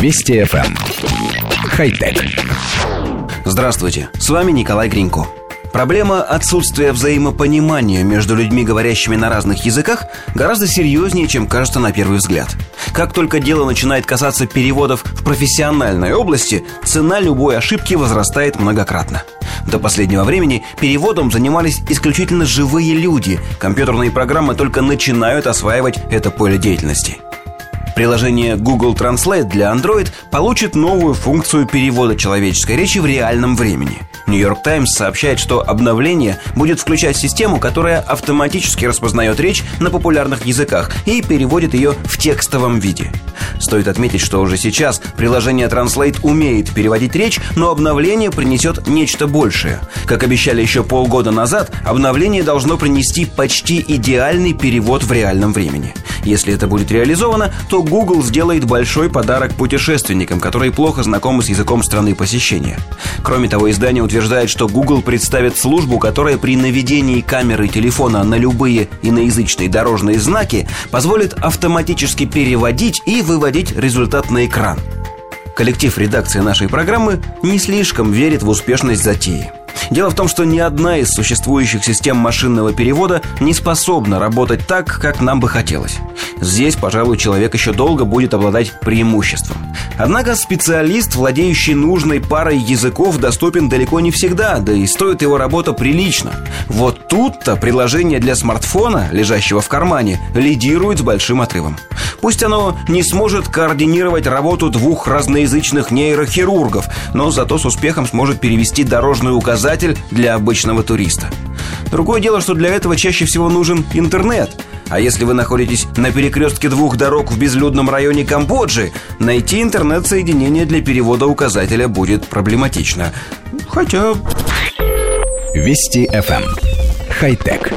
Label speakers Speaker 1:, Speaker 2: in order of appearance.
Speaker 1: Вести FM. Эм. Хай-тек.
Speaker 2: Здравствуйте, с вами Николай Гринько. Проблема отсутствия взаимопонимания между людьми, говорящими на разных языках, гораздо серьезнее, чем кажется на первый взгляд. Как только дело начинает касаться переводов в профессиональной области, цена любой ошибки возрастает многократно. До последнего времени переводом занимались исключительно живые люди. Компьютерные программы только начинают осваивать это поле деятельности. Приложение Google Translate для Android получит новую функцию перевода человеческой речи в реальном времени. York Times сообщает, что обновление будет включать систему, которая автоматически распознает речь на популярных языках и переводит ее в текстовом виде. Стоит отметить, что уже сейчас приложение Translate умеет переводить речь, но обновление принесет нечто большее. Как обещали еще полгода назад, обновление должно принести почти идеальный перевод в реальном времени. Если это будет реализовано, то Google сделает большой подарок путешественникам, которые плохо знакомы с языком страны посещения. Кроме того, издание утверждает, что Google представит службу, которая при наведении камеры телефона на любые иноязычные дорожные знаки позволит автоматически переводить и выводить результат на экран. Коллектив редакции нашей программы не слишком верит в успешность затеи. Дело в том, что ни одна из существующих систем машинного перевода не способна работать так, как нам бы хотелось. Здесь, пожалуй, человек еще долго будет обладать преимуществом. Однако специалист, владеющий нужной парой языков, доступен далеко не всегда, да и стоит его работа прилично. Вот тут-то приложение для смартфона, лежащего в кармане, лидирует с большим отрывом. Пусть оно не сможет координировать работу двух разноязычных нейрохирургов, но зато с успехом сможет перевести дорожный указатель для обычного туриста. Другое дело, что для этого чаще всего нужен интернет. А если вы находитесь на перекрестке двух дорог в безлюдном районе Камбоджи, найти интернет-соединение для перевода указателя будет проблематично. Хотя...
Speaker 1: Вести FM. Эм. Хай-тек.